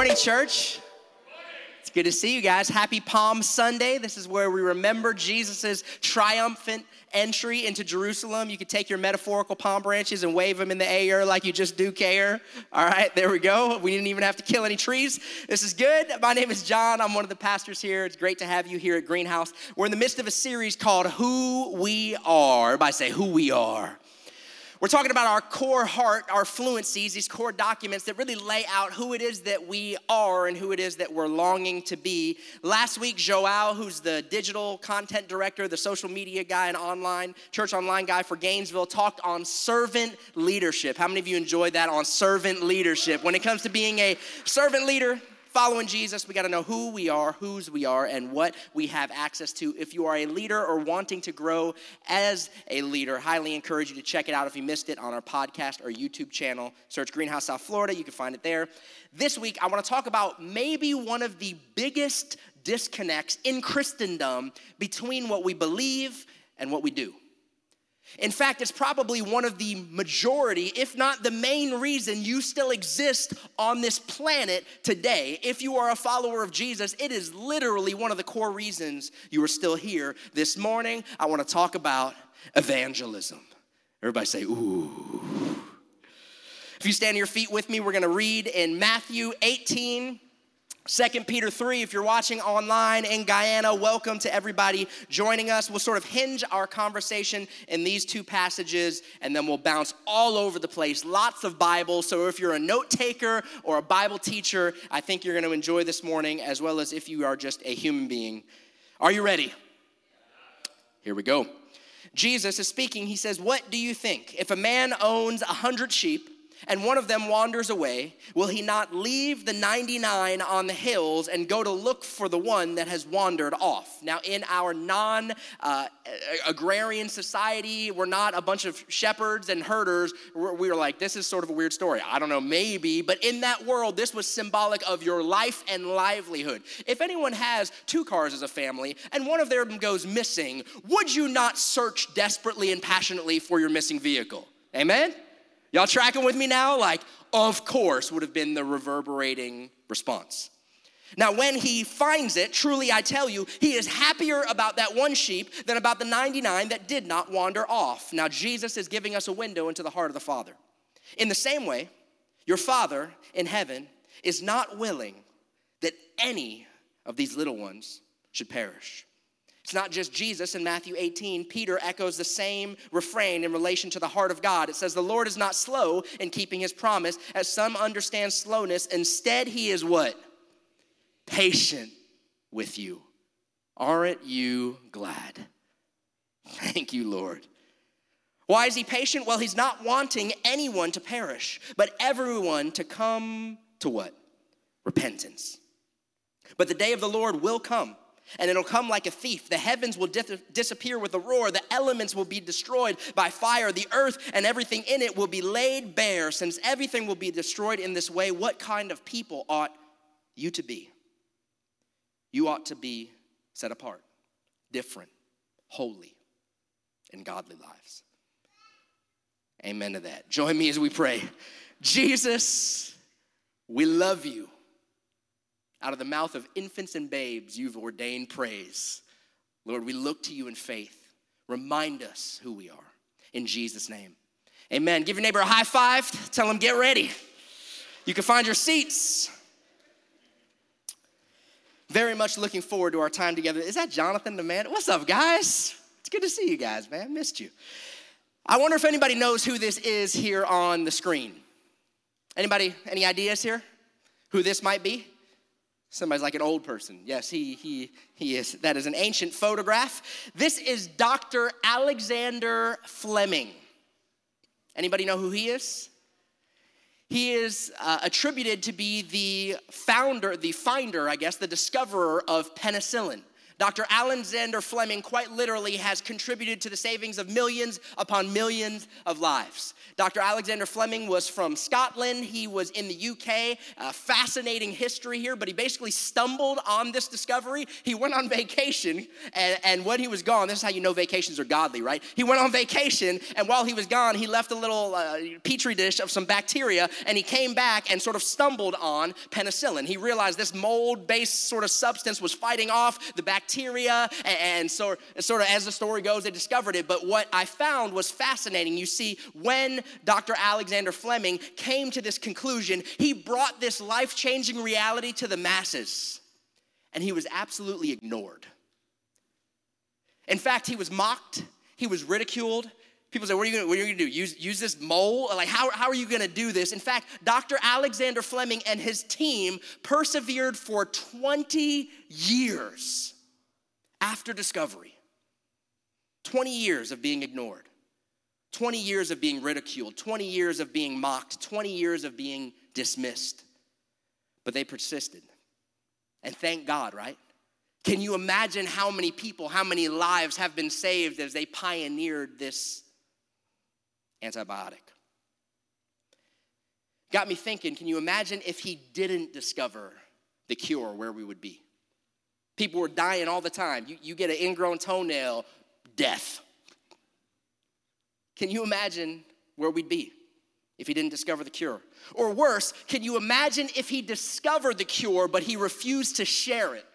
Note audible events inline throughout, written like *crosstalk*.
morning, church. It's good to see you guys. Happy Palm Sunday. This is where we remember Jesus' triumphant entry into Jerusalem. You could take your metaphorical palm branches and wave them in the air like you just do care. All right, there we go. We didn't even have to kill any trees. This is good. My name is John. I'm one of the pastors here. It's great to have you here at Greenhouse. We're in the midst of a series called Who We Are. Everybody say, Who We Are. We're talking about our core heart, our fluencies, these core documents that really lay out who it is that we are and who it is that we're longing to be. Last week, Joao, who's the digital content director, the social media guy and online, church online guy for Gainesville, talked on servant leadership. How many of you enjoyed that on servant leadership? When it comes to being a servant leader, following Jesus, we got to know who we are, whose we are, and what we have access to. If you are a leader or wanting to grow as a leader, highly encourage you to check it out if you missed it on our podcast or YouTube channel. Search Greenhouse South Florida, you can find it there. This week, I want to talk about maybe one of the biggest disconnects in Christendom between what we believe and what we do. In fact, it's probably one of the majority, if not the main reason you still exist on this planet today. If you are a follower of Jesus, it is literally one of the core reasons you are still here. This morning, I want to talk about evangelism. Everybody say, ooh. If you stand on your feet with me, we're going to read in Matthew 18 Second Peter 3, if you're watching online in Guyana, welcome to everybody joining us. We'll sort of hinge our conversation in these two passages and then we'll bounce all over the place. Lots of Bible. So if you're a note taker or a Bible teacher, I think you're going to enjoy this morning as well as if you are just a human being. Are you ready? Here we go. Jesus is speaking. He says, What do you think? If a man owns a hundred sheep, and one of them wanders away, will he not leave the 99 on the hills and go to look for the one that has wandered off? Now, in our non uh, agrarian society, we're not a bunch of shepherds and herders. We are like, this is sort of a weird story. I don't know, maybe, but in that world, this was symbolic of your life and livelihood. If anyone has two cars as a family and one of them goes missing, would you not search desperately and passionately for your missing vehicle? Amen? Y'all tracking with me now? Like, of course, would have been the reverberating response. Now, when he finds it, truly I tell you, he is happier about that one sheep than about the 99 that did not wander off. Now, Jesus is giving us a window into the heart of the Father. In the same way, your Father in heaven is not willing that any of these little ones should perish. It's not just Jesus in Matthew 18. Peter echoes the same refrain in relation to the heart of God. It says, The Lord is not slow in keeping his promise, as some understand slowness. Instead, he is what? Patient with you. Aren't you glad? Thank you, Lord. Why is he patient? Well, he's not wanting anyone to perish, but everyone to come to what? Repentance. But the day of the Lord will come and it'll come like a thief. The heavens will disappear with a roar, the elements will be destroyed by fire, the earth and everything in it will be laid bare. Since everything will be destroyed in this way, what kind of people ought you to be? You ought to be set apart, different, holy, and godly lives. Amen to that. Join me as we pray. Jesus, we love you. Out of the mouth of infants and babes, you've ordained praise. Lord, we look to you in faith. Remind us who we are. In Jesus' name. Amen. Give your neighbor a high five. Tell them, get ready. You can find your seats. Very much looking forward to our time together. Is that Jonathan the man? What's up, guys? It's good to see you guys, man. Missed you. I wonder if anybody knows who this is here on the screen. Anybody, any ideas here? Who this might be? Somebody's like an old person. Yes, he, he, he is. That is an ancient photograph. This is Dr. Alexander Fleming. Anybody know who he is? He is uh, attributed to be the founder, the finder, I guess, the discoverer of penicillin. Dr. Alexander Fleming quite literally has contributed to the savings of millions upon millions of lives. Dr. Alexander Fleming was from Scotland. He was in the UK. Fascinating history here, but he basically stumbled on this discovery. He went on vacation, and, and when he was gone, this is how you know vacations are godly, right? He went on vacation, and while he was gone, he left a little uh, petri dish of some bacteria, and he came back and sort of stumbled on penicillin. He realized this mold based sort of substance was fighting off the bacteria bacteria, and so, sort of as the story goes, they discovered it. But what I found was fascinating. You see, when Dr. Alexander Fleming came to this conclusion, he brought this life changing reality to the masses, and he was absolutely ignored. In fact, he was mocked, he was ridiculed, People say, what are you gonna, are you gonna do? Use, use this mole? Like, how, how are you gonna do this? In fact, Dr. Alexander Fleming and his team persevered for 20 years after discovery. 20 years of being ignored, 20 years of being ridiculed, 20 years of being mocked, 20 years of being dismissed. But they persisted. And thank God, right? Can you imagine how many people, how many lives have been saved as they pioneered this antibiotic? Got me thinking, can you imagine if he didn't discover the cure, where we would be? People were dying all the time. You, you get an ingrown toenail, death. Can you imagine where we'd be if he didn't discover the cure? Or worse, can you imagine if he discovered the cure but he refused to share it?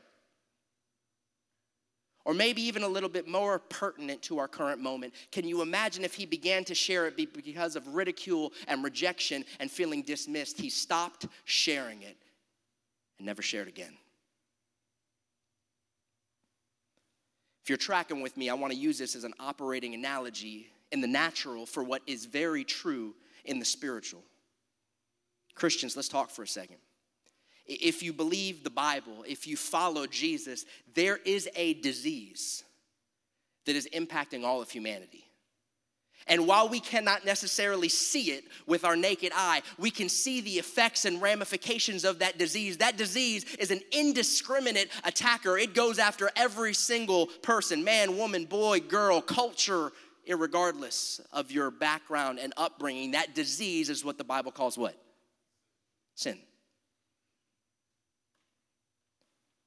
Or maybe even a little bit more pertinent to our current moment, can you imagine if he began to share it because of ridicule and rejection and feeling dismissed? He stopped sharing it and never shared again. If you're tracking with me, I want to use this as an operating analogy in the natural for what is very true in the spiritual. Christians, let's talk for a second. If you believe the Bible, if you follow Jesus, there is a disease that is impacting all of humanity. And while we cannot necessarily see it with our naked eye, we can see the effects and ramifications of that disease. That disease is an indiscriminate attacker. It goes after every single person man, woman, boy, girl, culture, regardless of your background and upbringing. That disease is what the Bible calls what? Sin.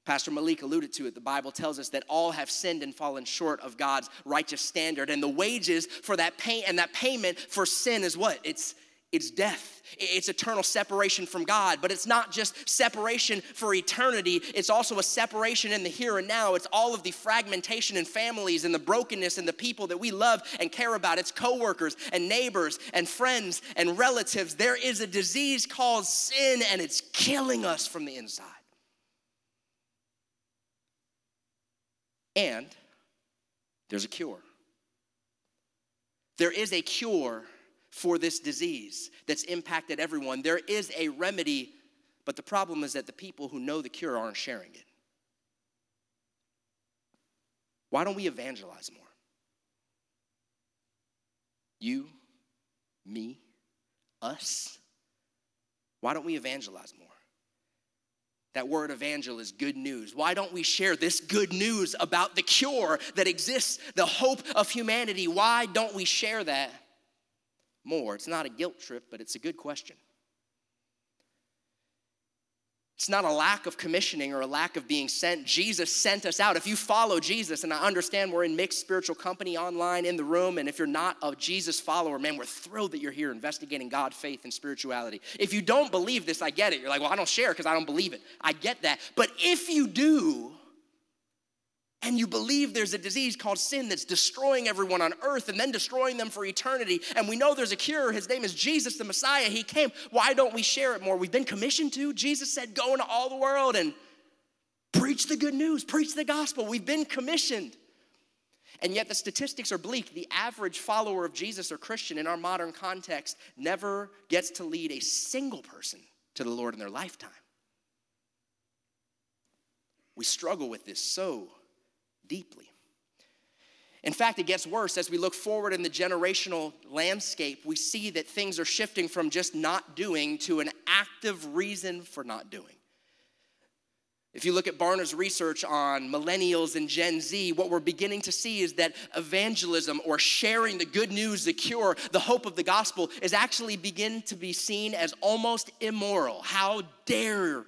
Pastor Malik alluded to it. The Bible tells us that all have sinned and fallen short of God's righteous standard. And the wages for that pain and that payment for sin is what? It's it's death. It's eternal separation from God, but it's not just separation for eternity. It's also a separation in the here and now. It's all of the fragmentation in families and the brokenness and the people that we love and care about. It's coworkers and neighbors and friends and relatives. There is a disease called sin, and it's killing us from the inside. And there's a cure. There is a cure for this disease that's impacted everyone. There is a remedy, but the problem is that the people who know the cure aren't sharing it. Why don't we evangelize more? You, me, us. Why don't we evangelize more? That word evangel is good news. Why don't we share this good news about the cure that exists, the hope of humanity? Why don't we share that more? It's not a guilt trip, but it's a good question. It's not a lack of commissioning or a lack of being sent. Jesus sent us out. If you follow Jesus, and I understand we're in mixed spiritual company online in the room, and if you're not a Jesus follower, man, we're thrilled that you're here investigating God, faith, and spirituality. If you don't believe this, I get it. You're like, well, I don't share because I don't believe it. I get that. But if you do, and you believe there's a disease called sin that's destroying everyone on earth and then destroying them for eternity, and we know there's a cure. His name is Jesus the Messiah. He came. Why don't we share it more? We've been commissioned to. Jesus said, Go into all the world and preach the good news, preach the gospel. We've been commissioned. And yet the statistics are bleak. The average follower of Jesus or Christian in our modern context never gets to lead a single person to the Lord in their lifetime. We struggle with this so deeply. In fact, it gets worse as we look forward in the generational landscape. We see that things are shifting from just not doing to an active reason for not doing. If you look at Barna's research on millennials and Gen Z, what we're beginning to see is that evangelism or sharing the good news, the cure, the hope of the gospel is actually begin to be seen as almost immoral. How dare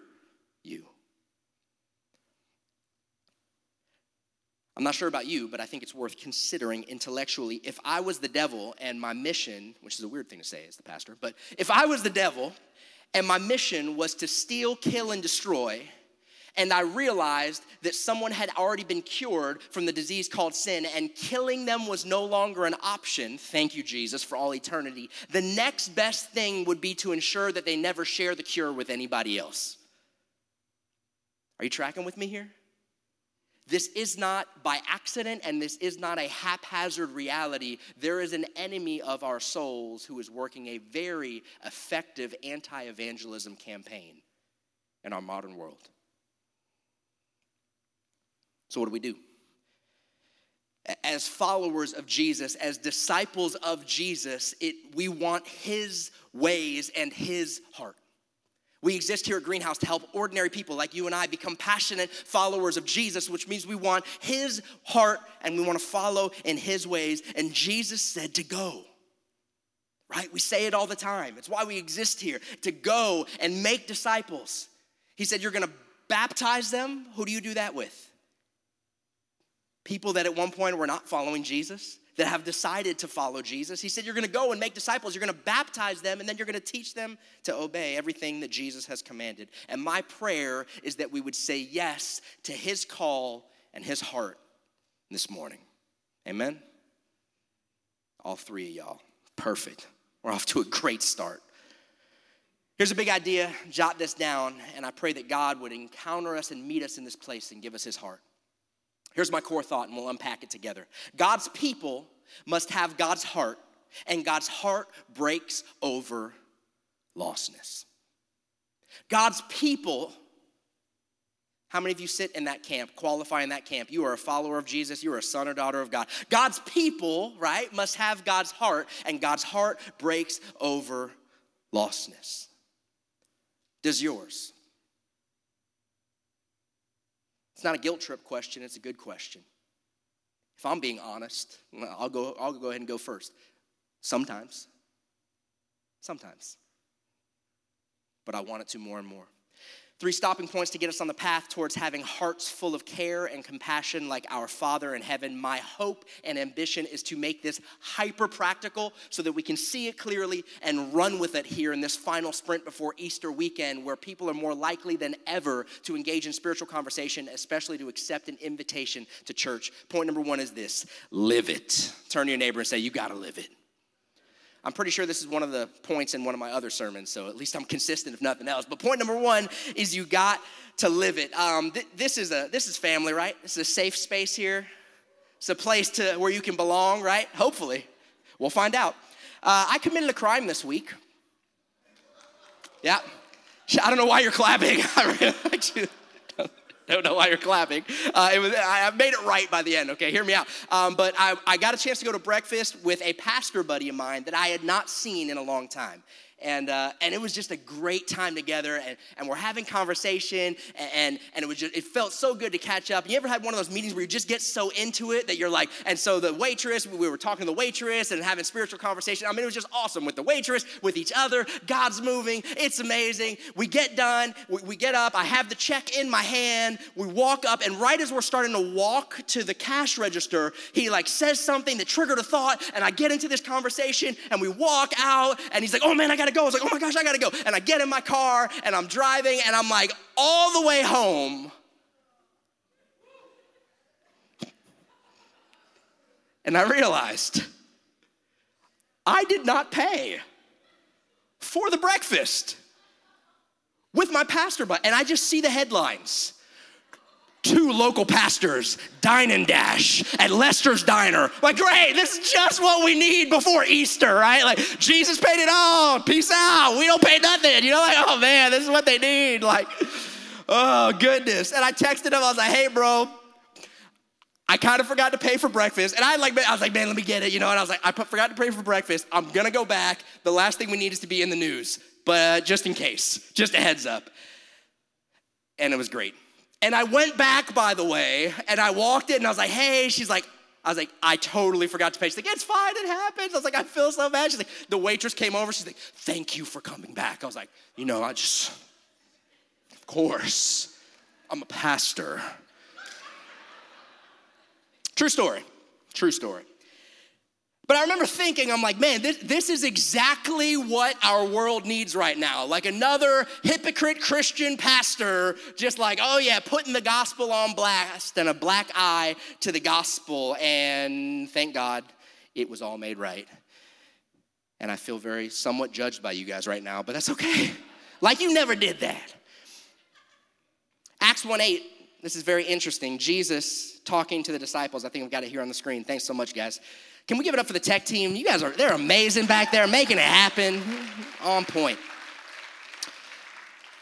you? I'm not sure about you, but I think it's worth considering intellectually. If I was the devil and my mission, which is a weird thing to say as the pastor, but if I was the devil and my mission was to steal, kill, and destroy, and I realized that someone had already been cured from the disease called sin, and killing them was no longer an option. Thank you, Jesus, for all eternity. The next best thing would be to ensure that they never share the cure with anybody else. Are you tracking with me here? This is not by accident and this is not a haphazard reality. There is an enemy of our souls who is working a very effective anti evangelism campaign in our modern world. So, what do we do? As followers of Jesus, as disciples of Jesus, it, we want His ways and His heart. We exist here at Greenhouse to help ordinary people like you and I become passionate followers of Jesus, which means we want His heart and we want to follow in His ways. And Jesus said to go, right? We say it all the time. It's why we exist here to go and make disciples. He said, You're going to baptize them. Who do you do that with? people that at one point were not following Jesus, that have decided to follow Jesus. He said, You're gonna go and make disciples, you're gonna baptize them, and then you're gonna teach them to obey everything that Jesus has commanded. And my prayer is that we would say yes to his call and his heart this morning. Amen? All three of y'all. Perfect. We're off to a great start. Here's a big idea. Jot this down, and I pray that God would encounter us and meet us in this place and give us his heart. Here's my core thought, and we'll unpack it together. God's people must have God's heart, and God's heart breaks over lostness. God's people, how many of you sit in that camp, qualify in that camp? You are a follower of Jesus, you are a son or daughter of God. God's people, right, must have God's heart, and God's heart breaks over lostness. Does yours? It's not a guilt trip question, it's a good question. If I'm being honest, I'll go, I'll go ahead and go first. Sometimes. Sometimes. But I want it to more and more. Three stopping points to get us on the path towards having hearts full of care and compassion like our Father in heaven. My hope and ambition is to make this hyper practical so that we can see it clearly and run with it here in this final sprint before Easter weekend, where people are more likely than ever to engage in spiritual conversation, especially to accept an invitation to church. Point number one is this live it. Turn to your neighbor and say, You gotta live it. I'm pretty sure this is one of the points in one of my other sermons, so at least I'm consistent if nothing else. But point number one is you got to live it. Um, th- this is a this is family, right? This is a safe space here. It's a place to where you can belong, right? Hopefully, we'll find out. Uh, I committed a crime this week. Yeah, I don't know why you're clapping. *laughs* I really like you. I don't know why you're clapping. Uh, it was, I made it right by the end, okay? Hear me out. Um, but I, I got a chance to go to breakfast with a pastor buddy of mine that I had not seen in a long time and uh, and it was just a great time together and, and we're having conversation and, and, and it was just it felt so good to catch up. You ever had one of those meetings where you just get so into it that you're like and so the waitress we were talking to the waitress and having spiritual conversation. I mean it was just awesome with the waitress with each other. God's moving. It's amazing. We get done. We, we get up. I have the check in my hand. We walk up and right as we're starting to walk to the cash register he like says something that triggered a thought and i get into this conversation and we walk out and he's like oh man i gotta gotta go. I was like, oh my gosh, I gotta go. And I get in my car and I'm driving and I'm like, all the way home. And I realized I did not pay for the breakfast with my pastor, but and I just see the headlines two local pastors dine and dash at Lester's Diner. Like, great, this is just what we need before Easter, right? Like, Jesus paid it all. Peace out. We don't pay nothing. You know, like, oh man, this is what they need. Like, oh goodness. And I texted him, I was like, hey, bro. I kind of forgot to pay for breakfast, and I like I was like, man, let me get it, you know. And I was like, I forgot to pay for breakfast. I'm gonna go back. The last thing we need is to be in the news, but just in case, just a heads up. And it was great And I went back, by the way, and I walked in and I was like, hey, she's like, I was like, I totally forgot to pay. She's like, it's fine, it happens. I was like, I feel so bad. She's like, the waitress came over. She's like, thank you for coming back. I was like, you know, I just, of course, I'm a pastor. True story. True story. But I remember thinking, I'm like, man, this, this is exactly what our world needs right now. Like another hypocrite Christian pastor, just like, oh yeah, putting the gospel on blast and a black eye to the gospel. And thank God it was all made right. And I feel very somewhat judged by you guys right now, but that's okay. like you never did that. Acts 1 8, this is very interesting. Jesus talking to the disciples. I think I've got it here on the screen. Thanks so much, guys. Can we give it up for the tech team? You guys are, they're amazing back there, making it happen. On point.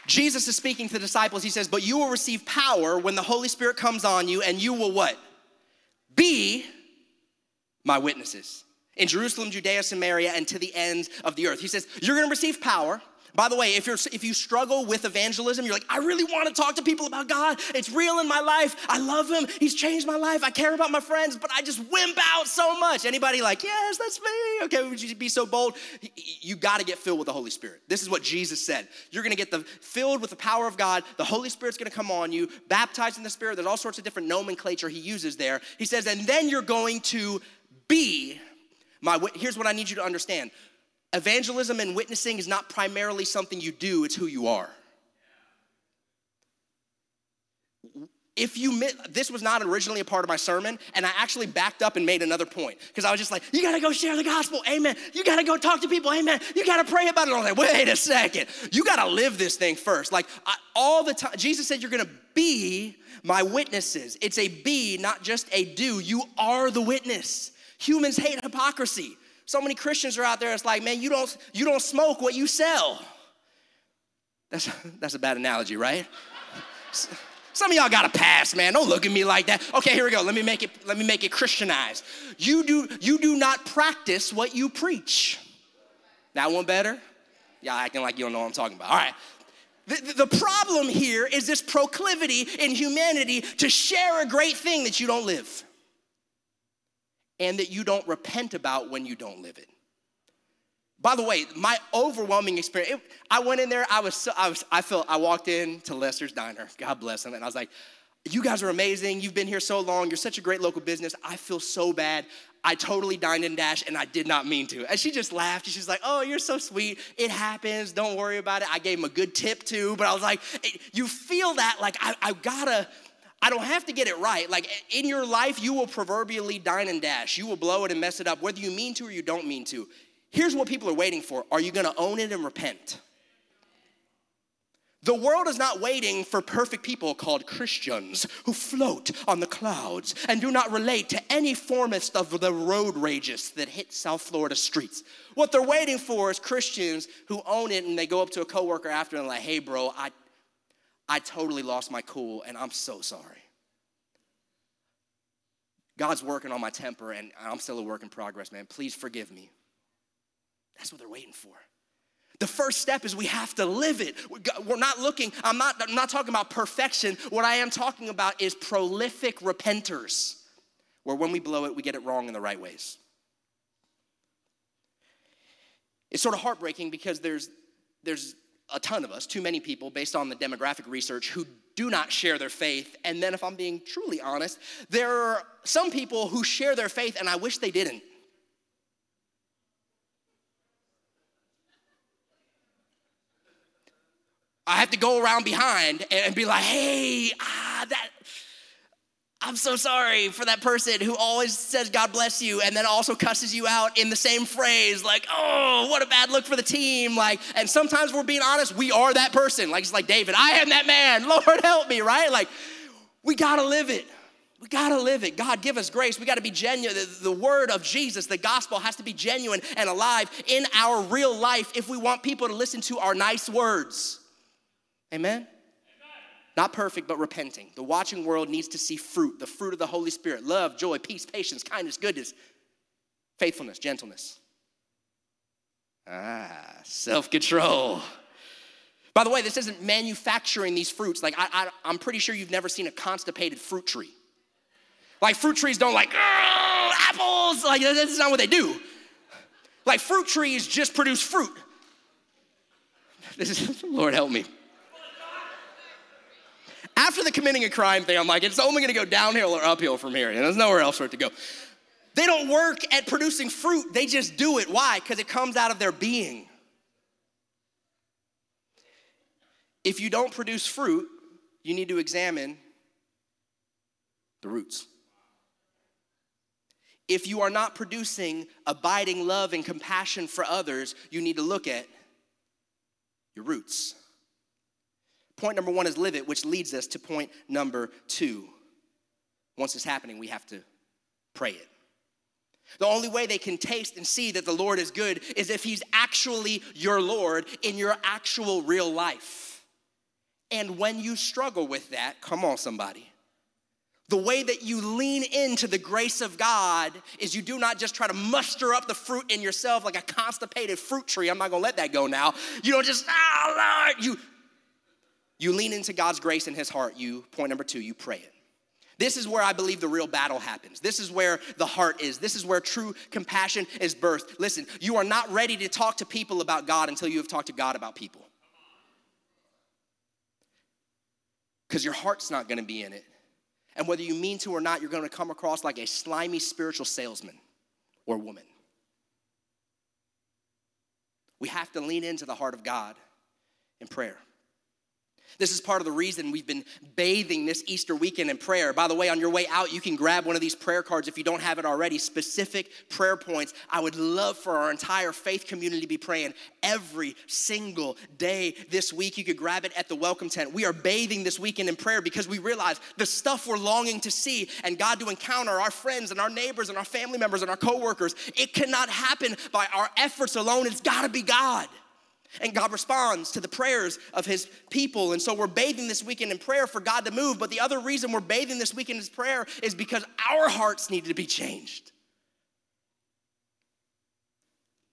Jesus is speaking to the disciples. He says, But you will receive power when the Holy Spirit comes on you, and you will what? Be my witnesses in Jerusalem, Judea, Samaria, and to the ends of the earth. He says, You're gonna receive power. By the way, if, you're, if you struggle with evangelism, you're like, I really want to talk to people about God. It's real in my life. I love him. He's changed my life. I care about my friends, but I just wimp out so much. Anybody like, yes, that's me. Okay, would you be so bold? You got to get filled with the Holy Spirit. This is what Jesus said. You're going to get the filled with the power of God. The Holy Spirit's going to come on you, baptized in the Spirit. There's all sorts of different nomenclature he uses there. He says, and then you're going to be my, here's what I need you to understand evangelism and witnessing is not primarily something you do, it's who you are. If you this was not originally a part of my sermon, and I actually backed up and made another point because I was just like, you gotta go share the gospel, amen. You gotta go talk to people, amen. You gotta pray about it. I was like, wait a second, you gotta live this thing first. Like I, all the time, Jesus said, you're gonna be my witnesses. It's a be, not just a do. You are the witness. Humans hate hypocrisy. So many Christians are out there, it's like, man, you don't, you don't smoke what you sell. That's, that's a bad analogy, right? Some of y'all got to pass, man. Don't look at me like that. Okay, here we go. Let me make it. Let me make it Christianized. You do. You do not practice what you preach. That one better? Y'all acting like you don't know what I'm talking about. All right. The, the problem here is this proclivity in humanity to share a great thing that you don't live and that you don't repent about when you don't live it. By the way, my overwhelming experience, it, I went in there, I was, so, I was, I felt, I walked in to Lester's Diner, God bless him, and I was like, you guys are amazing. You've been here so long. You're such a great local business. I feel so bad. I totally dined and dashed and I did not mean to. And she just laughed. She's like, Oh, you're so sweet. It happens. Don't worry about it. I gave him a good tip too. But I was like, You feel that? Like, I, I gotta, I don't have to get it right. Like in your life, you will proverbially dine and dash. You will blow it and mess it up, whether you mean to or you don't mean to. Here's what people are waiting for Are you gonna own it and repent? The world is not waiting for perfect people called Christians who float on the clouds and do not relate to any formist of the road rages that hit South Florida streets. What they're waiting for is Christians who own it and they go up to a coworker after and like, hey, bro, I, I totally lost my cool and I'm so sorry. God's working on my temper and I'm still a work in progress, man. Please forgive me. That's what they're waiting for. The first step is we have to live it. We're not looking, I'm not, I'm not talking about perfection. What I am talking about is prolific repenters, where when we blow it, we get it wrong in the right ways. It's sort of heartbreaking because there's, there's a ton of us, too many people, based on the demographic research, who do not share their faith. And then, if I'm being truly honest, there are some people who share their faith, and I wish they didn't. I have to go around behind and be like, hey, ah, that, I'm so sorry for that person who always says God bless you and then also cusses you out in the same phrase, like, oh, what a bad look for the team. Like, and sometimes we're being honest, we are that person. Like, it's like David, I am that man. *laughs* Lord help me, right? Like, we gotta live it. We gotta live it. God, give us grace. We gotta be genuine. The, the, word of Jesus, the gospel, has to be genuine and alive in our real life if we want people to listen to our nice words. Amen? Not perfect, but repenting. The watching world needs to see fruit, the fruit of the Holy Spirit love, joy, peace, patience, kindness, goodness, faithfulness, gentleness. Ah, self control. By the way, this isn't manufacturing these fruits. Like, I, I, am pretty sure you've never seen a constipated fruit tree. Like, fruit trees don't like, apples. Like, that's not what they do. Like, fruit trees just produce fruit. *laughs* This is, Lord help me. After the committing a crime thing, I'm like, it's only gonna go downhill or uphill from here. And there's nowhere else for it to go. They don't work at producing fruit, they just do it. Why? Because it comes out of their being. If you don't produce fruit, you need to examine the roots. If you are not producing abiding love and compassion for others, you need to look at your roots. Point number one is live it, which leads us to point number two. Once it's happening, we have to pray it. The only way they can taste and see that the Lord is good is if He's actually your Lord in your actual real life. And when you struggle with that, come on, somebody. The way that you lean into the grace of God is you do not just try to muster up the fruit in yourself like a constipated fruit tree. I'm not gonna let that go now. You don't just, oh Lord. You, you lean into God's grace in His heart. You, point number two, you pray it. This is where I believe the real battle happens. This is where the heart is. This is where true compassion is birthed. Listen, you are not ready to talk to people about God until you have talked to God about people. Because your heart's not gonna be in it. And whether you mean to or not, you're gonna come across like a slimy spiritual salesman or woman. We have to lean into the heart of God in prayer. This is part of the reason we've been bathing this Easter weekend in prayer. By the way, on your way out, you can grab one of these prayer cards if you don't have it already, specific prayer points. I would love for our entire faith community to be praying every single day this week. You could grab it at the welcome tent. We are bathing this weekend in prayer because we realize the stuff we're longing to see and God to encounter our friends and our neighbors and our family members and our coworkers. It cannot happen by our efforts alone. It's got to be God. And God responds to the prayers of his people. And so we're bathing this weekend in prayer for God to move. But the other reason we're bathing this weekend in prayer is because our hearts need to be changed.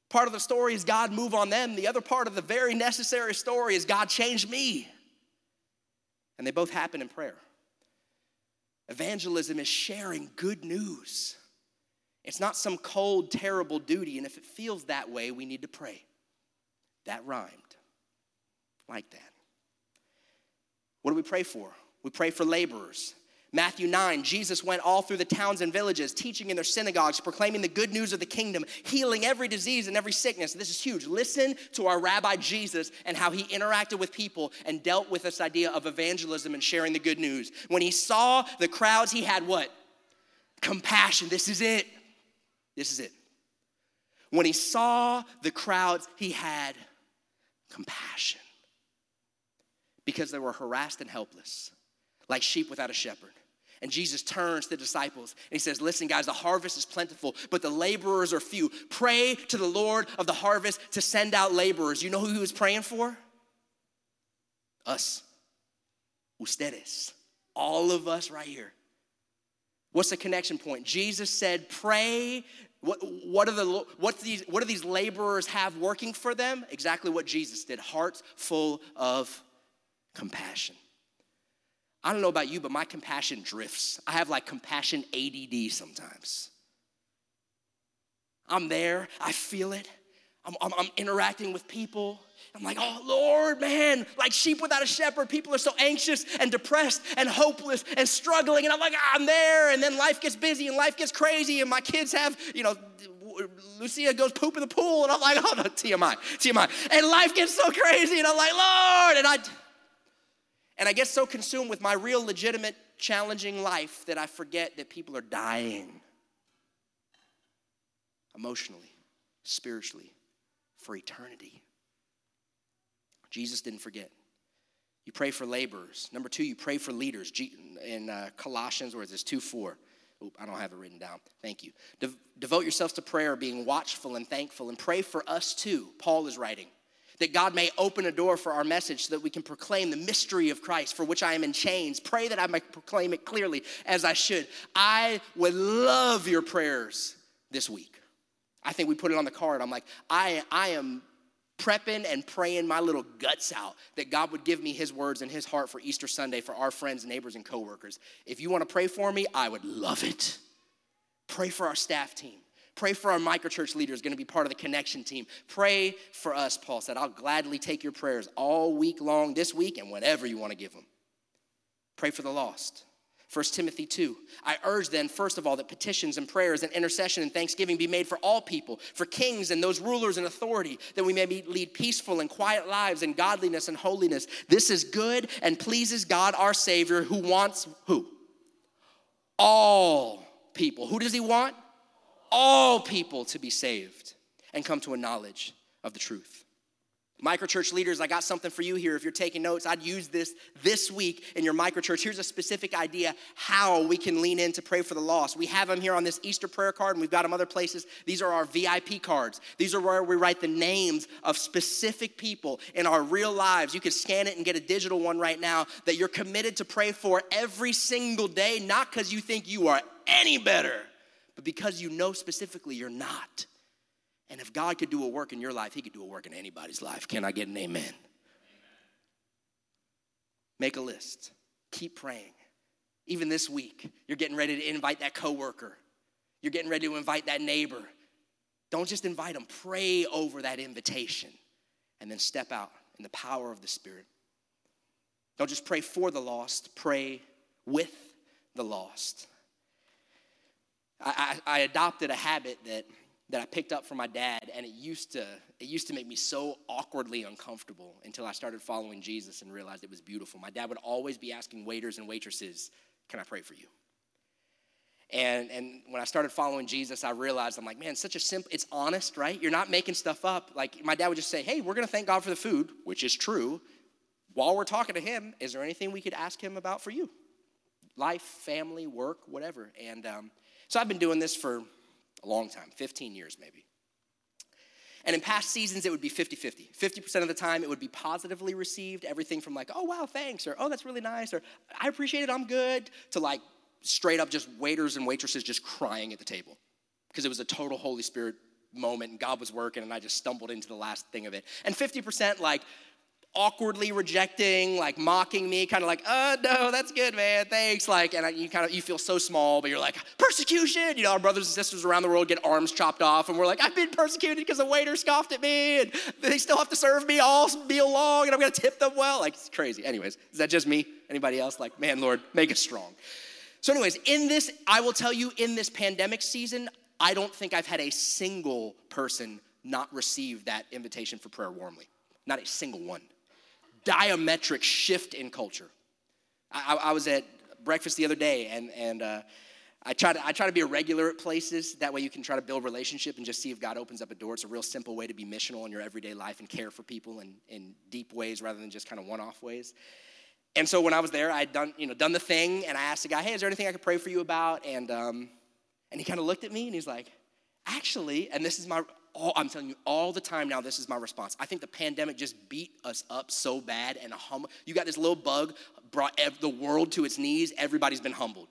Part of the story is God move on them. The other part of the very necessary story is God change me. And they both happen in prayer. Evangelism is sharing good news. It's not some cold, terrible duty. And if it feels that way, we need to pray. That rhymed like that. What do we pray for? We pray for laborers. Matthew 9, Jesus went all through the towns and villages, teaching in their synagogues, proclaiming the good news of the kingdom, healing every disease and every sickness. This is huge. Listen to our rabbi Jesus and how he interacted with people and dealt with this idea of evangelism and sharing the good news. When he saw the crowds, he had what? Compassion. This is it. This is it. When he saw the crowds, he had compassion because they were harassed and helpless, like sheep without a shepherd. And Jesus turns to the disciples and he says, Listen, guys, the harvest is plentiful, but the laborers are few. Pray to the Lord of the harvest to send out laborers. You know who he was praying for? Us. Ustedes. All of us right here. What's the connection point? Jesus said, Pray what, what, are the, what, these, what do these laborers have working for them? Exactly what Jesus did hearts full of compassion. I don't know about you, but my compassion drifts. I have like compassion ADD sometimes. I'm there, I feel it, I'm, I'm, I'm interacting with people. I'm like, oh Lord, man, like sheep without a shepherd. People are so anxious and depressed and hopeless and struggling. And I'm like, ah, I'm there. And then life gets busy and life gets crazy. And my kids have, you know, Lucia goes poop in the pool. And I'm like, oh no, TMI, TMI. And life gets so crazy. And I'm like, Lord. And I, and I get so consumed with my real, legitimate, challenging life that I forget that people are dying emotionally, spiritually, for eternity. Jesus didn't forget. You pray for laborers. Number two, you pray for leaders. In uh, Colossians, where is this? 2 4. Oop, I don't have it written down. Thank you. De- devote yourselves to prayer, being watchful and thankful, and pray for us too. Paul is writing that God may open a door for our message so that we can proclaim the mystery of Christ for which I am in chains. Pray that I might proclaim it clearly as I should. I would love your prayers this week. I think we put it on the card. I'm like, I, I am prepping and praying my little guts out that God would give me his words and his heart for Easter Sunday for our friends, neighbors, and coworkers. If you want to pray for me, I would love it. Pray for our staff team. Pray for our microchurch leaders, going to be part of the connection team. Pray for us, Paul said. I'll gladly take your prayers all week long this week and whenever you want to give them. Pray for the lost. 1 Timothy 2. I urge then, first of all, that petitions and prayers and intercession and thanksgiving be made for all people, for kings and those rulers in authority, that we may be, lead peaceful and quiet lives in godliness and holiness. This is good and pleases God our Savior, who wants who? All people. Who does he want? All people to be saved and come to a knowledge of the truth. Microchurch leaders, I got something for you here. If you're taking notes, I'd use this this week in your microchurch. Here's a specific idea how we can lean in to pray for the lost. We have them here on this Easter prayer card, and we've got them other places. These are our VIP cards. These are where we write the names of specific people in our real lives. You can scan it and get a digital one right now that you're committed to pray for every single day, not because you think you are any better, but because you know specifically you're not. And if God could do a work in your life, He could do a work in anybody's life. Can I get an amen? amen? Make a list. Keep praying. Even this week, you're getting ready to invite that coworker. You're getting ready to invite that neighbor. Don't just invite them, pray over that invitation and then step out in the power of the Spirit. Don't just pray for the lost, pray with the lost. I, I, I adopted a habit that that I picked up from my dad, and it used to it used to make me so awkwardly uncomfortable until I started following Jesus and realized it was beautiful. My dad would always be asking waiters and waitresses, "Can I pray for you?" And and when I started following Jesus, I realized I'm like, man, such a simple. It's honest, right? You're not making stuff up. Like my dad would just say, "Hey, we're gonna thank God for the food," which is true. While we're talking to him, is there anything we could ask him about for you? Life, family, work, whatever. And um, so I've been doing this for long time, 15 years maybe. And in past seasons, it would be 50 50. 50% of the time, it would be positively received, everything from like, oh, wow, thanks, or oh, that's really nice, or I appreciate it, I'm good, to like straight up just waiters and waitresses just crying at the table because it was a total Holy Spirit moment and God was working and I just stumbled into the last thing of it. And 50% like, awkwardly rejecting, like mocking me, kind of like, oh no, that's good, man, thanks. Like, and you kind of you feel so small, but you're like, persecution. You know, our brothers and sisters around the world get arms chopped off, and we're like, I've been persecuted because the waiter scoffed at me, and they still have to serve me all meal long, and I'm gonna tip them well. Like, it's crazy. Anyways, is that just me? Anybody else? Like, man, Lord, make us strong. So, anyways, in this, I will tell you, in this pandemic season, I don't think I've had a single person not receive that invitation for prayer warmly. Not a single one diametric shift in culture. I, I was at breakfast the other day, and, and uh, I, try to, I try to be a regular at places. That way, you can try to build relationship and just see if God opens up a door. It's a real simple way to be missional in your everyday life and care for people in, in deep ways rather than just kind of one off ways. And so when I was there, I had done, you know, done the thing, and I asked the guy, "Hey, is there anything I could pray for you about?" And um, and he kind of looked at me and he's like, "Actually," and this is my all, I'm telling you all the time now, this is my response. I think the pandemic just beat us up so bad and hum- you got this little bug, brought ev- the world to its knees. Everybody's been humbled.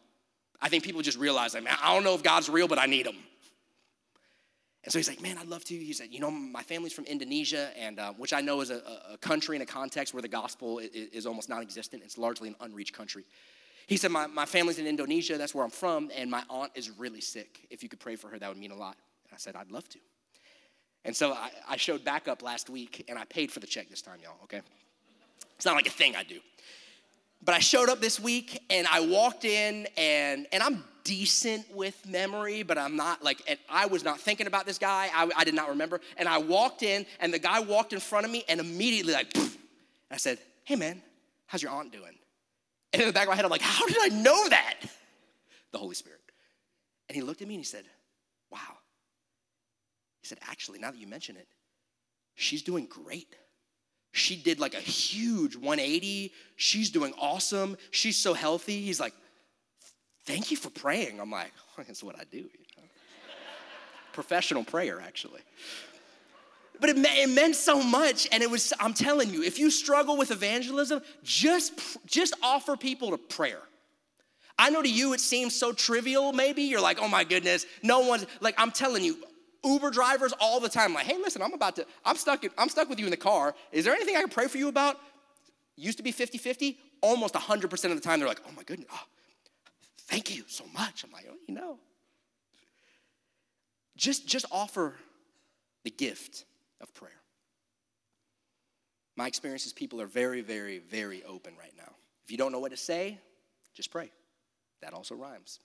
I think people just realize, like, man, I don't know if God's real, but I need him. And so he's like, man, I'd love to. He said, you know, my family's from Indonesia, and uh, which I know is a, a, country in a context where the gospel is, is almost non-existent. It's largely an unreached country. He said, my, my family's in Indonesia. That's where I'm from, and my aunt is really sick. If you could pray for her, that would mean a lot. And I said, I'd love to. And so I, I showed back up last week and I paid for the check this time, y'all, okay? It's not like a thing I do. But I showed up this week and I walked in and and I'm decent with memory, but I'm not like, I was not thinking about this guy. I, I did not remember. And I walked in and the guy walked in front of me and immediately like, I said, hey man, how's your aunt doing? And in the back of my head, I'm like, how did I know that? The Holy Spirit. And he looked at me and he said, he said, Actually, now that you mention it, she's doing great. She did like a huge 180. She's doing awesome. She's so healthy. He's like, Thank you for praying. I'm like, *laughs* That's what I do. You know? Professional prayer, actually. But it, it meant so much, and it was, I'm telling you, if you struggle with evangelism, just, just offer people to prayer. I know to you it seems so trivial, maybe. You're like, oh my goodness, no one's, like, I'm telling you, Uber drivers all the time, like, hey, listen, I'm about to, I'm stuck, I'm stuck with you in the car. Is there anything I can pray for you about? Used to be 50 50. Almost 100% of the time, they're like, oh my goodness, oh, thank you so much. I'm like, oh, you know. Just, just offer the gift of prayer. My experience is people are very, very, very open right now. If you don't know what to say, just pray. That also rhymes.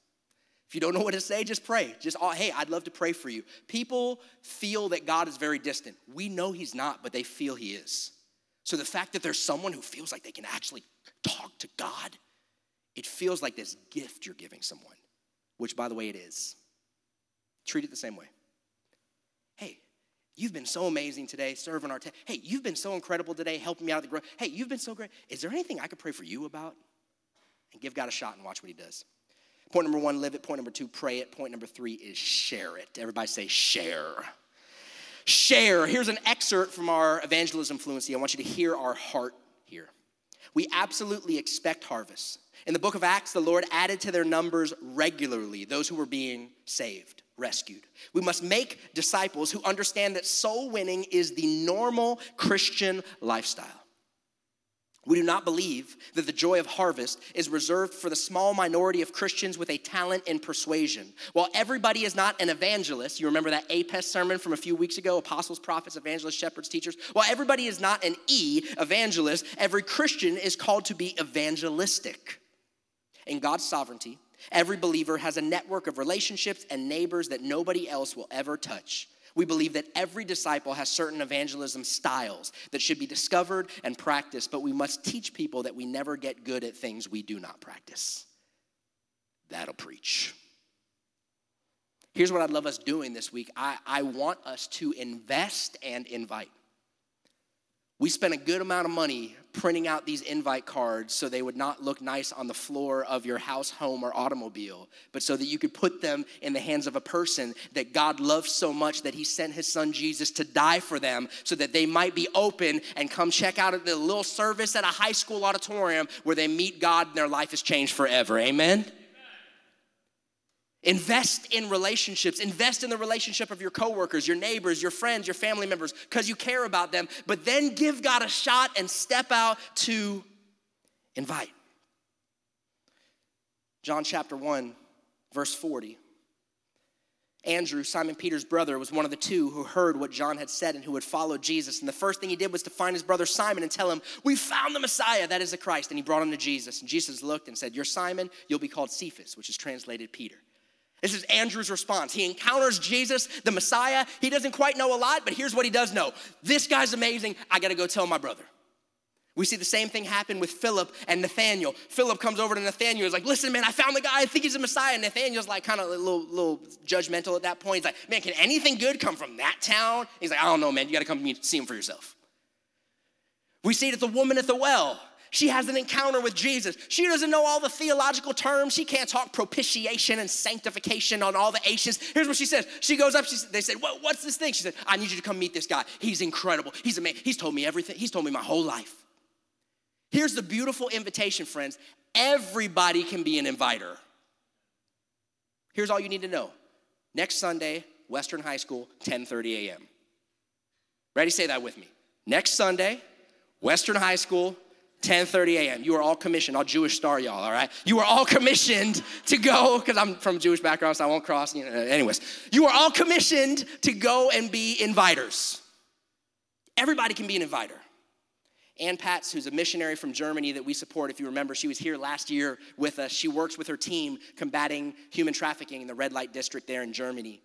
If you don't know what to say, just pray. Just, oh, hey, I'd love to pray for you. People feel that God is very distant. We know He's not, but they feel He is. So the fact that there's someone who feels like they can actually talk to God, it feels like this gift you're giving someone, which, by the way, it is. Treat it the same way. Hey, you've been so amazing today serving our. T- hey, you've been so incredible today helping me out of the growth. Hey, you've been so great. Is there anything I could pray for you about? And give God a shot and watch what He does. Point number one, live it. Point number two, pray it. Point number three is share it. Everybody say share. Share. Here's an excerpt from our evangelism fluency. I want you to hear our heart here. We absolutely expect harvest. In the book of Acts, the Lord added to their numbers regularly those who were being saved, rescued. We must make disciples who understand that soul winning is the normal Christian lifestyle. We do not believe that the joy of harvest is reserved for the small minority of Christians with a talent in persuasion. While everybody is not an evangelist, you remember that APEST sermon from a few weeks ago apostles, prophets, evangelists, shepherds, teachers? While everybody is not an E evangelist, every Christian is called to be evangelistic. In God's sovereignty, every believer has a network of relationships and neighbors that nobody else will ever touch. We believe that every disciple has certain evangelism styles that should be discovered and practiced, but we must teach people that we never get good at things we do not practice. That'll preach. Here's what I'd love us doing this week I, I want us to invest and invite. We spent a good amount of money printing out these invite cards so they would not look nice on the floor of your house, home, or automobile, but so that you could put them in the hands of a person that God loves so much that He sent His Son Jesus to die for them so that they might be open and come check out the little service at a high school auditorium where they meet God and their life is changed forever. Amen? Invest in relationships. Invest in the relationship of your coworkers, your neighbors, your friends, your family members, because you care about them. But then give God a shot and step out to invite. John chapter 1, verse 40. Andrew, Simon Peter's brother, was one of the two who heard what John had said and who had followed Jesus. And the first thing he did was to find his brother Simon and tell him, We found the Messiah, that is the Christ. And he brought him to Jesus. And Jesus looked and said, You're Simon, you'll be called Cephas, which is translated Peter. This is Andrew's response. He encounters Jesus, the Messiah. He doesn't quite know a lot, but here's what he does know this guy's amazing. I got to go tell my brother. We see the same thing happen with Philip and Nathaniel. Philip comes over to Nathaniel. He's like, listen, man, I found the guy. I think he's the Messiah. And Nathaniel's like kind of a little, little judgmental at that point. He's like, man, can anything good come from that town? He's like, I don't know, man. You got to come see him for yourself. We see it at the woman at the well. She has an encounter with Jesus. She doesn't know all the theological terms. She can't talk propitiation and sanctification on all the H's. Here's what she says. She goes up. She, they said, what, What's this thing? She said, I need you to come meet this guy. He's incredible. He's a man. He's told me everything. He's told me my whole life. Here's the beautiful invitation, friends. Everybody can be an inviter. Here's all you need to know. Next Sunday, Western High School, 10:30 a.m. Ready? Say that with me. Next Sunday, Western High School, 10:30 a.m. You are all commissioned, all Jewish star y'all, all right? You are all commissioned to go because I'm from Jewish background, so I won't cross. You know, anyways, you are all commissioned to go and be inviters. Everybody can be an inviter. Ann Patz, who's a missionary from Germany that we support, if you remember, she was here last year with us. She works with her team combating human trafficking in the red light district there in Germany.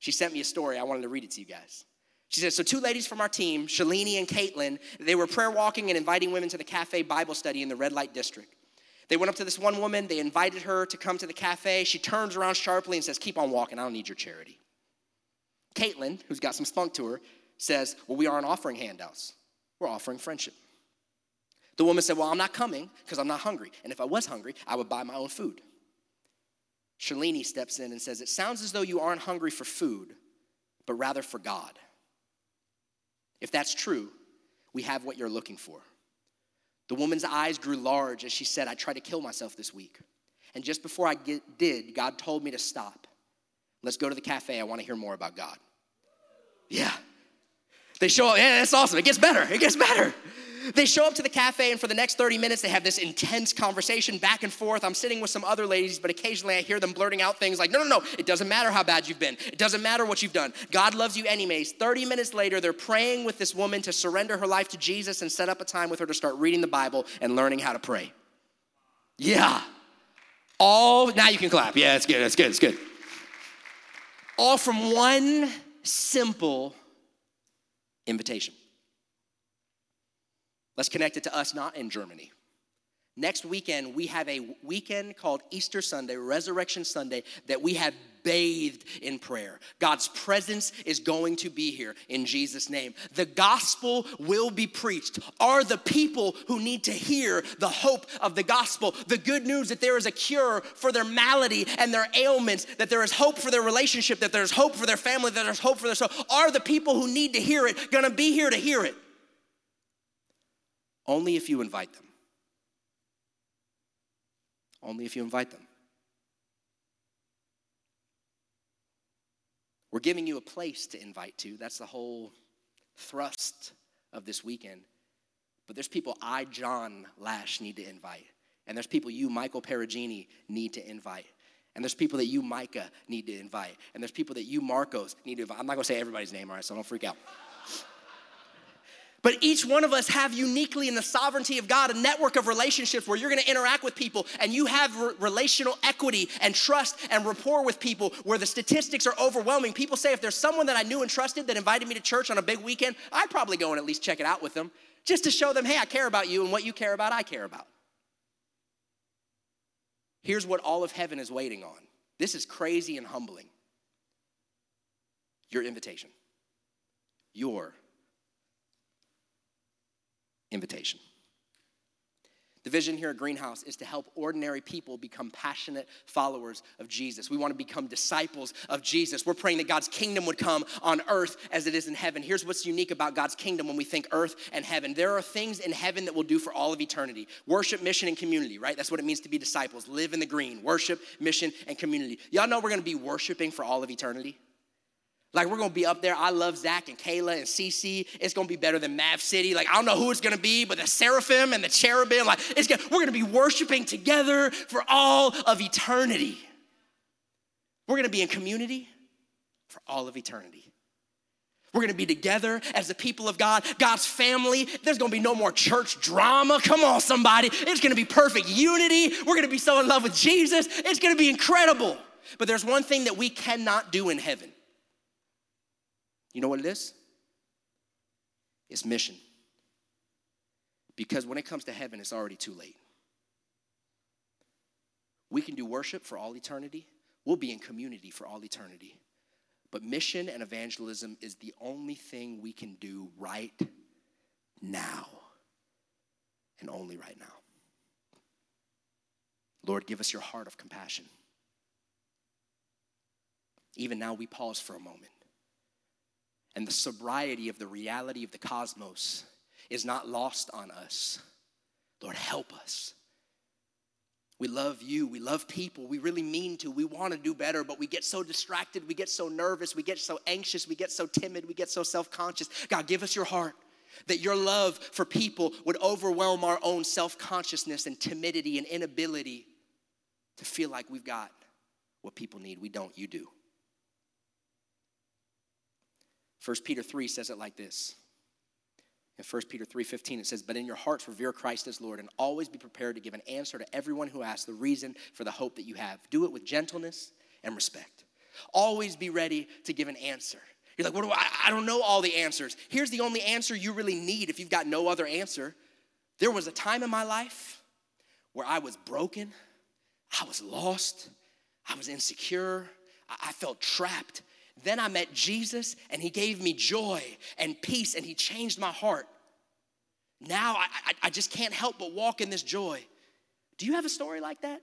She sent me a story. I wanted to read it to you guys. She says, so two ladies from our team, Shalini and Caitlin, they were prayer walking and inviting women to the cafe Bible study in the red light district. They went up to this one woman, they invited her to come to the cafe. She turns around sharply and says, Keep on walking, I don't need your charity. Caitlin, who's got some spunk to her, says, Well, we aren't offering handouts, we're offering friendship. The woman said, Well, I'm not coming because I'm not hungry. And if I was hungry, I would buy my own food. Shalini steps in and says, It sounds as though you aren't hungry for food, but rather for God. If that's true, we have what you're looking for. The woman's eyes grew large as she said, I tried to kill myself this week. And just before I get, did, God told me to stop. Let's go to the cafe. I want to hear more about God. Yeah. They show up, yeah, that's awesome. It gets better. It gets better. They show up to the cafe, and for the next 30 minutes, they have this intense conversation back and forth. I'm sitting with some other ladies, but occasionally I hear them blurting out things like, no, no, no, it doesn't matter how bad you've been. It doesn't matter what you've done. God loves you anyways. 30 minutes later, they're praying with this woman to surrender her life to Jesus and set up a time with her to start reading the Bible and learning how to pray. Yeah. All, now you can clap. Yeah, it's good, it's good, it's good. All from one simple invitation. Let's connect it to us not in Germany. Next weekend, we have a weekend called Easter Sunday, Resurrection Sunday, that we have bathed in prayer. God's presence is going to be here in Jesus' name. The gospel will be preached. Are the people who need to hear the hope of the gospel, the good news that there is a cure for their malady and their ailments, that there is hope for their relationship, that there's hope for their family, that there's hope for their soul? Are the people who need to hear it gonna be here to hear it? Only if you invite them. Only if you invite them. We're giving you a place to invite to. That's the whole thrust of this weekend. But there's people I, John Lash, need to invite. And there's people you, Michael Perugini, need to invite. And there's people that you, Micah, need to invite. And there's people that you, Marcos, need to invite. I'm not gonna say everybody's name, all right, so don't freak out. But each one of us have uniquely in the sovereignty of God a network of relationships where you're gonna interact with people and you have re- relational equity and trust and rapport with people where the statistics are overwhelming. People say if there's someone that I knew and trusted that invited me to church on a big weekend, I'd probably go and at least check it out with them just to show them, hey, I care about you and what you care about, I care about. Here's what all of heaven is waiting on. This is crazy and humbling. Your invitation. Your invitation. The vision here at Greenhouse is to help ordinary people become passionate followers of Jesus. We want to become disciples of Jesus. We're praying that God's kingdom would come on earth as it is in heaven. Here's what's unique about God's kingdom when we think earth and heaven there are things in heaven that we'll do for all of eternity worship, mission, and community, right? That's what it means to be disciples. Live in the green, worship, mission, and community. Y'all know we're going to be worshiping for all of eternity? Like we're gonna be up there. I love Zach and Kayla and Cece. It's gonna be better than Mav City. Like I don't know who it's gonna be, but the seraphim and the cherubim. Like it's gonna, we're gonna be worshiping together for all of eternity. We're gonna be in community for all of eternity. We're gonna be together as the people of God, God's family. There's gonna be no more church drama. Come on, somebody. It's gonna be perfect unity. We're gonna be so in love with Jesus. It's gonna be incredible. But there's one thing that we cannot do in heaven you know what it is? It's mission. Because when it comes to heaven, it's already too late. We can do worship for all eternity, we'll be in community for all eternity. But mission and evangelism is the only thing we can do right now, and only right now. Lord, give us your heart of compassion. Even now, we pause for a moment and the sobriety of the reality of the cosmos is not lost on us. Lord, help us. We love you. We love people. We really mean to. We want to do better, but we get so distracted. We get so nervous. We get so anxious. We get so timid. We get so self conscious. God, give us your heart that your love for people would overwhelm our own self consciousness and timidity and inability to feel like we've got what people need. We don't. You do. 1 Peter 3 says it like this. In 1 Peter 3:15 it says, "But in your hearts revere Christ as Lord and always be prepared to give an answer to everyone who asks the reason for the hope that you have. Do it with gentleness and respect. Always be ready to give an answer." You're like, "What do I I don't know all the answers." Here's the only answer you really need if you've got no other answer. There was a time in my life where I was broken, I was lost, I was insecure, I felt trapped then I met Jesus and he gave me joy and peace and he changed my heart. Now I, I, I, just can't help but walk in this joy. Do you have a story like that?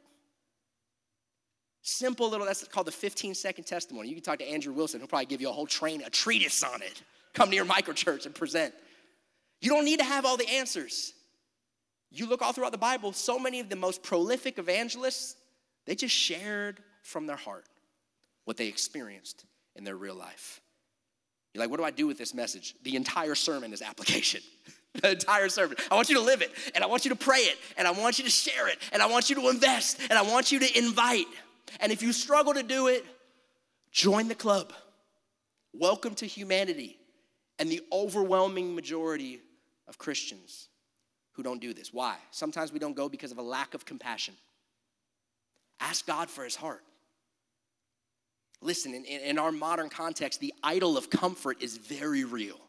Simple little, that's called the 15 second testimony. You can talk to Andrew Wilson, he'll probably give you a whole train, a treatise on it. Come to your microchurch and present. You don't need to have all the answers. You look all throughout the Bible, so many of the most prolific evangelists, they just shared from their heart what they experienced in their real life. You're like, what do I do with this message? The entire sermon is application. *laughs* the entire sermon. I want you to live it, and I want you to pray it, and I want you to share it, and I want you to invest, and I want you to invite. And if you struggle to do it, join the club. Welcome to humanity and the overwhelming majority of Christians who don't do this. Why? Sometimes we don't go because of a lack of compassion. Ask God for his heart. Listen, in, in our modern context, the idol of comfort is very real.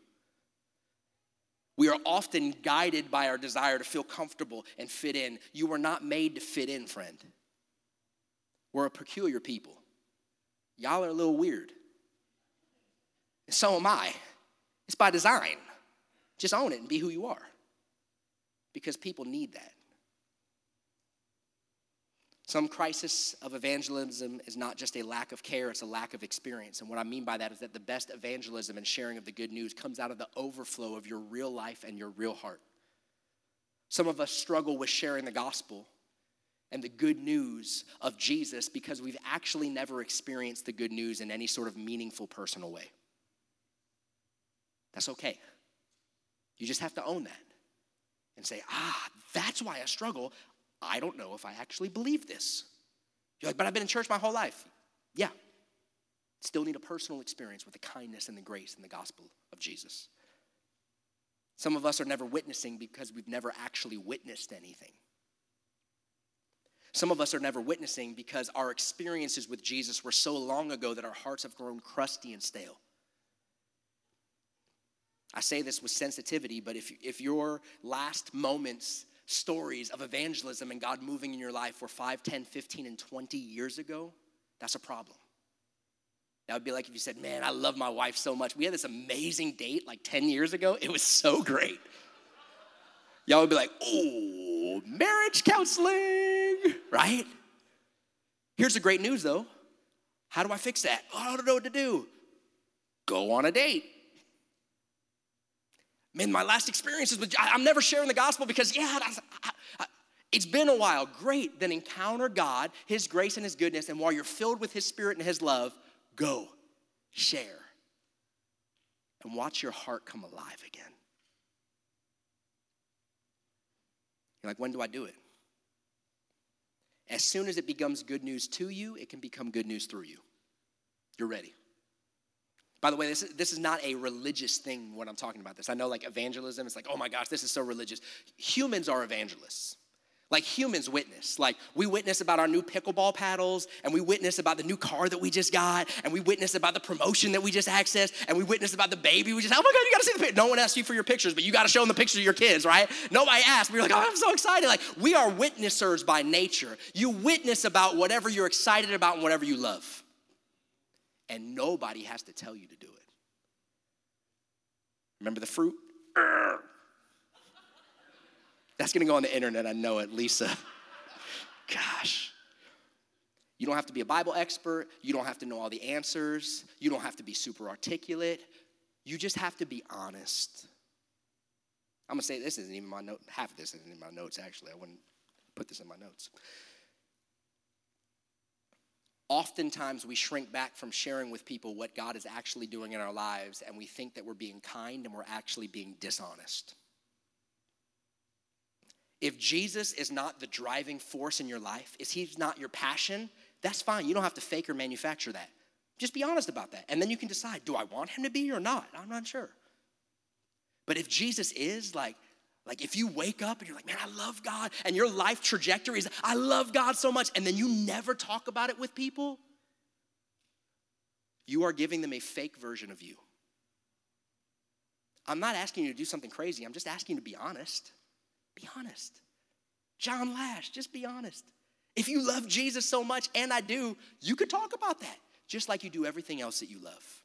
We are often guided by our desire to feel comfortable and fit in. You were not made to fit in, friend. We're a peculiar people. Y'all are a little weird. And so am I. It's by design. Just own it and be who you are. Because people need that. Some crisis of evangelism is not just a lack of care, it's a lack of experience. And what I mean by that is that the best evangelism and sharing of the good news comes out of the overflow of your real life and your real heart. Some of us struggle with sharing the gospel and the good news of Jesus because we've actually never experienced the good news in any sort of meaningful personal way. That's okay. You just have to own that and say, ah, that's why I struggle. I don't know if I actually believe this. You're like, but I've been in church my whole life. Yeah. Still need a personal experience with the kindness and the grace and the gospel of Jesus. Some of us are never witnessing because we've never actually witnessed anything. Some of us are never witnessing because our experiences with Jesus were so long ago that our hearts have grown crusty and stale. I say this with sensitivity, but if, if your last moments stories of evangelism and God moving in your life were 5, 10, 15, and 20 years ago, that's a problem. That would be like if you said, Man, I love my wife so much. We had this amazing date like 10 years ago. It was so great. Y'all would be like, Oh, marriage counseling, right? Here's the great news though. How do I fix that? Oh, I don't know what to do. Go on a date. Man, my last experiences with, I'm never sharing the gospel because, yeah, I, I, it's been a while. Great. Then encounter God, His grace and His goodness, and while you're filled with His Spirit and His love, go, share, and watch your heart come alive again. You're like, when do I do it? As soon as it becomes good news to you, it can become good news through you. You're ready. By the way, this is, this is not a religious thing when I'm talking about this. I know like evangelism, it's like, oh my gosh, this is so religious. Humans are evangelists. Like humans witness. Like we witness about our new pickleball paddles, and we witness about the new car that we just got, and we witness about the promotion that we just accessed, and we witness about the baby we just, oh my God, you gotta see the picture. No one asked you for your pictures, but you gotta show them the pictures of your kids, right? Nobody asked. We are like, oh, I'm so excited. Like we are witnessers by nature. You witness about whatever you're excited about and whatever you love and nobody has to tell you to do it. Remember the fruit? That's gonna go on the internet, I know it, Lisa. *laughs* Gosh. You don't have to be a Bible expert. You don't have to know all the answers. You don't have to be super articulate. You just have to be honest. I'm gonna say this isn't even my note. Half of this isn't in my notes, actually. I wouldn't put this in my notes oftentimes we shrink back from sharing with people what God is actually doing in our lives, and we think that we're being kind and we're actually being dishonest. If Jesus is not the driving force in your life, if he's not your passion, that's fine. You don't have to fake or manufacture that. Just be honest about that. And then you can decide do I want him to be or not? I'm not sure. But if Jesus is, like, like if you wake up and you're like, man, I love God, and your life trajectory is, I love God so much, and then you never talk about it with people, you are giving them a fake version of you. I'm not asking you to do something crazy, I'm just asking you to be honest. Be honest. John Lash, just be honest. If you love Jesus so much, and I do, you could talk about that, just like you do everything else that you love.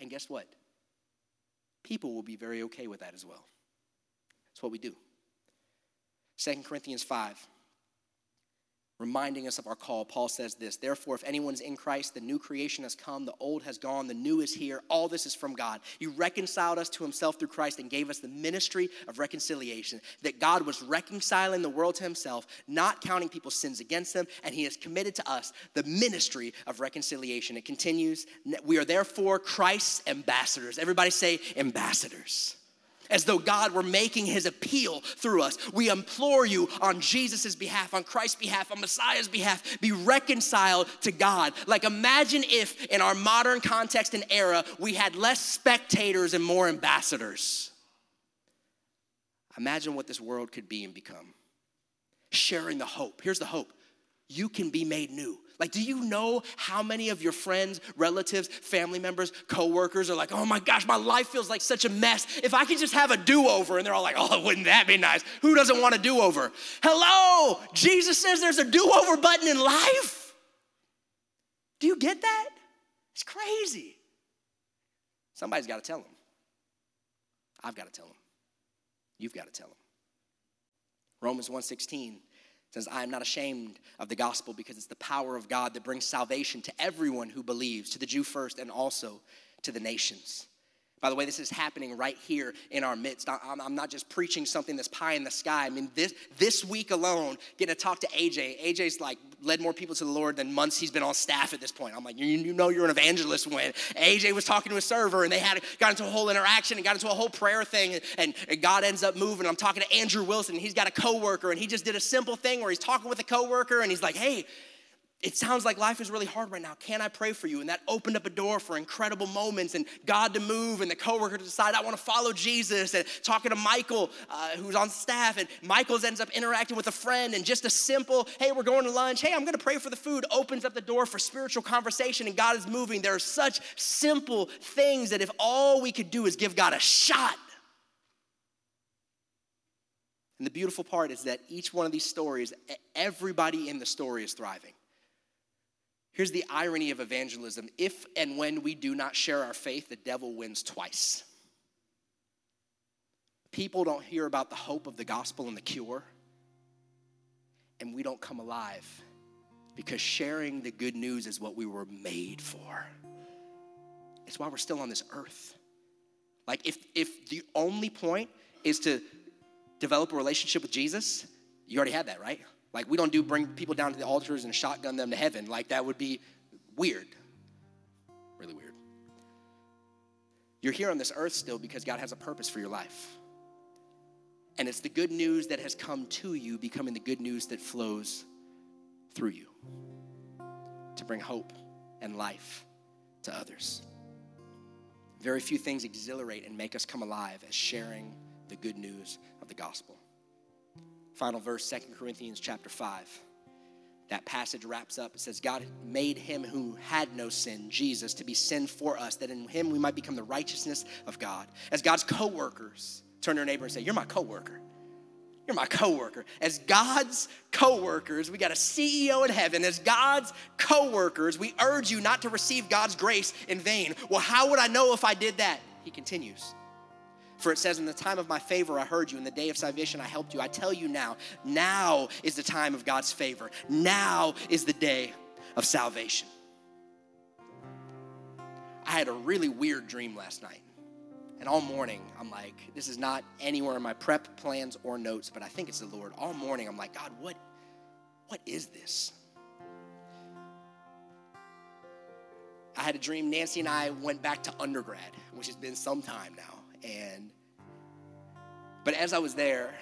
And guess what? People will be very okay with that as well. That's what we do. 2 Corinthians 5. reminding us of our call, Paul says this Therefore, if anyone's in Christ, the new creation has come, the old has gone, the new is here. All this is from God. He reconciled us to himself through Christ and gave us the ministry of reconciliation. That God was reconciling the world to himself, not counting people's sins against them, and he has committed to us the ministry of reconciliation. It continues We are therefore Christ's ambassadors. Everybody say, ambassadors as though God were making his appeal through us. We implore you on Jesus' behalf, on Christ's behalf, on Messiah's behalf, be reconciled to God. Like, imagine if in our modern context and era, we had less spectators and more ambassadors. Imagine what this world could be and become. Sharing the hope. Here's the hope you can be made new. Like, do you know how many of your friends, relatives, family members, coworkers are like, oh my gosh, my life feels like such a mess. If I could just have a do over, and they're all like, oh, wouldn't that be nice? Who doesn't want a do over? Hello, Jesus says there's a do over button in life. Do you get that? It's crazy. Somebody's got to tell them. I've got to tell them. You've got to tell them. Romans 1:16 says, I am not ashamed of the gospel because it's the power of God that brings salvation to everyone who believes, to the Jew first and also to the nations. By the way, this is happening right here in our midst. I'm not just preaching something that's pie in the sky. I mean, this, this week alone, getting to talk to AJ. AJ's like led more people to the Lord than months he's been on staff at this point. I'm like, you, you know you're an evangelist when AJ was talking to a server and they had got into a whole interaction and got into a whole prayer thing and, and God ends up moving. I'm talking to Andrew Wilson. And he's got a coworker and he just did a simple thing where he's talking with a coworker and he's like, hey, it sounds like life is really hard right now. Can I pray for you? And that opened up a door for incredible moments and God to move and the coworker to decide, I want to follow Jesus. And talking to Michael, uh, who's on staff, and Michael ends up interacting with a friend. And just a simple, hey, we're going to lunch. Hey, I'm going to pray for the food, opens up the door for spiritual conversation and God is moving. There are such simple things that if all we could do is give God a shot. And the beautiful part is that each one of these stories, everybody in the story is thriving. Here's the irony of evangelism if and when we do not share our faith, the devil wins twice. People don't hear about the hope of the gospel and the cure, and we don't come alive because sharing the good news is what we were made for. It's why we're still on this earth. Like, if, if the only point is to develop a relationship with Jesus, you already had that, right? Like, we don't do bring people down to the altars and shotgun them to heaven. Like, that would be weird. Really weird. You're here on this earth still because God has a purpose for your life. And it's the good news that has come to you becoming the good news that flows through you to bring hope and life to others. Very few things exhilarate and make us come alive as sharing the good news of the gospel final verse, Second Corinthians chapter 5. That passage wraps up. It says, God made him who had no sin, Jesus, to be sin for us, that in him we might become the righteousness of God. As God's co workers, turn to your neighbor and say, You're my co worker. You're my coworker. As God's co-workers, we got a CEO in heaven. As God's co-workers, we urge you not to receive God's grace in vain. Well, how would I know if I did that? He continues. For it says, In the time of my favor, I heard you. In the day of salvation, I helped you. I tell you now, now is the time of God's favor. Now is the day of salvation. I had a really weird dream last night. And all morning, I'm like, this is not anywhere in my prep plans or notes, but I think it's the Lord. All morning, I'm like, God, what, what is this? I had a dream. Nancy and I went back to undergrad, which has been some time now. And but as I was there,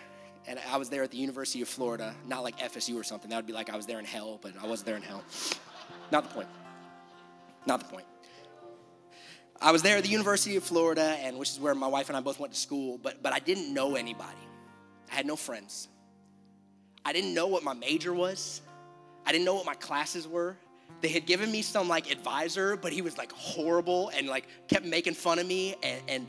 and I was there at the University of Florida, not like FSU or something. That would be like I was there in hell, but I wasn't there in hell. Not the point. Not the point. I was there at the University of Florida, and which is where my wife and I both went to school, but but I didn't know anybody. I had no friends. I didn't know what my major was. I didn't know what my classes were. They had given me some like advisor, but he was like horrible and like kept making fun of me and, and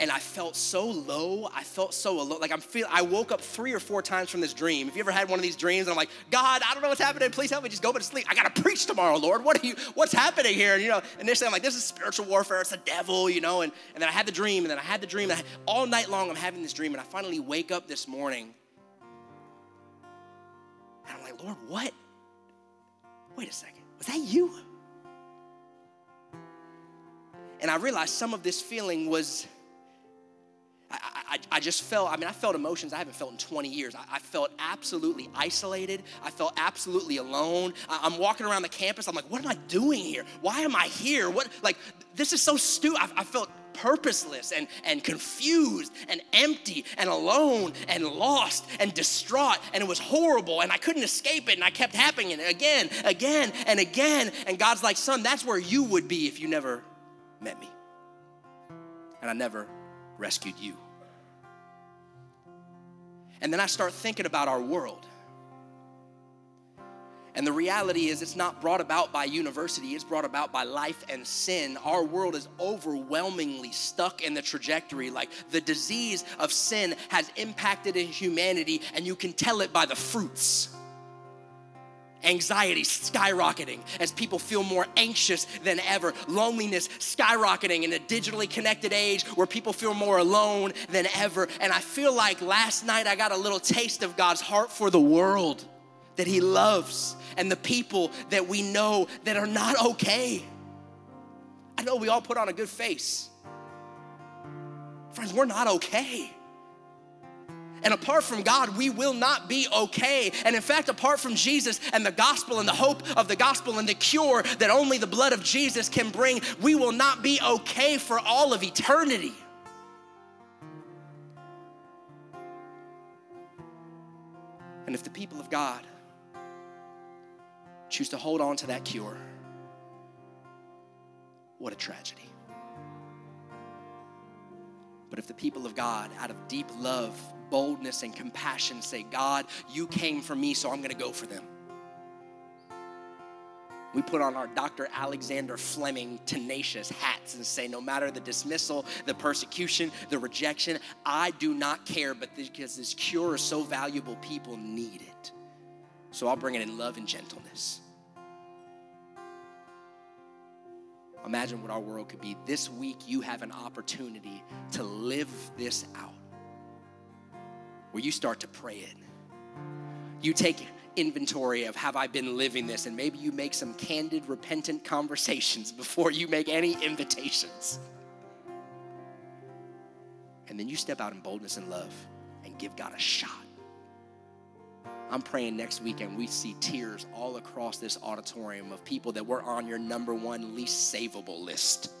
and I felt so low. I felt so alone. Like I'm feel. I woke up three or four times from this dream. If you ever had one of these dreams, and I'm like, God, I don't know what's happening. Please help me. Just go to sleep. I gotta preach tomorrow, Lord. What are you? What's happening here? And you know, initially I'm like, this is spiritual warfare. It's the devil, you know. And and then I had the dream, and then I had the dream. And I, all night long I'm having this dream, and I finally wake up this morning, and I'm like, Lord, what? wait a second, was that you? And I realized some of this feeling was, I, I, just felt, I mean, I felt emotions I haven't felt in 20 years. I, I felt absolutely isolated. I felt absolutely alone. I, am walking around the campus. I'm like, what am I doing here? Why am I here? What, like, this is so stupid. I, I felt purposeless and, and confused and empty and alone and lost and distraught and it was horrible and I couldn't escape it and I kept happening again, again and again. And God's like, son, that's where you would be if you never met me. And I never rescued you. And then I start thinking about our world. And the reality is, it's not brought about by university, it's brought about by life and sin. Our world is overwhelmingly stuck in the trajectory. Like the disease of sin has impacted humanity, and you can tell it by the fruits anxiety skyrocketing as people feel more anxious than ever, loneliness skyrocketing in a digitally connected age where people feel more alone than ever. And I feel like last night I got a little taste of God's heart for the world that He loves and the people that we know that are not okay. I know we all put on a good face. Friends, we're not okay. And apart from God, we will not be okay. And in fact, apart from Jesus and the gospel and the hope of the gospel and the cure that only the blood of Jesus can bring, we will not be okay for all of eternity. And if the people of God choose to hold on to that cure, what a tragedy. But if the people of God, out of deep love, boldness, and compassion, say, God, you came for me, so I'm gonna go for them. We put on our Dr. Alexander Fleming tenacious hats and say, no matter the dismissal, the persecution, the rejection, I do not care, but because this cure is so valuable, people need it. So I'll bring it in love and gentleness. Imagine what our world could be. This week, you have an opportunity to live this out where you start to pray it. You take inventory of have I been living this, and maybe you make some candid, repentant conversations *laughs* before you make any invitations. And then you step out in boldness and love and give God a shot. I'm praying next weekend we see tears all across this auditorium of people that were on your number one least savable list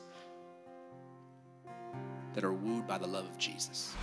that are wooed by the love of Jesus.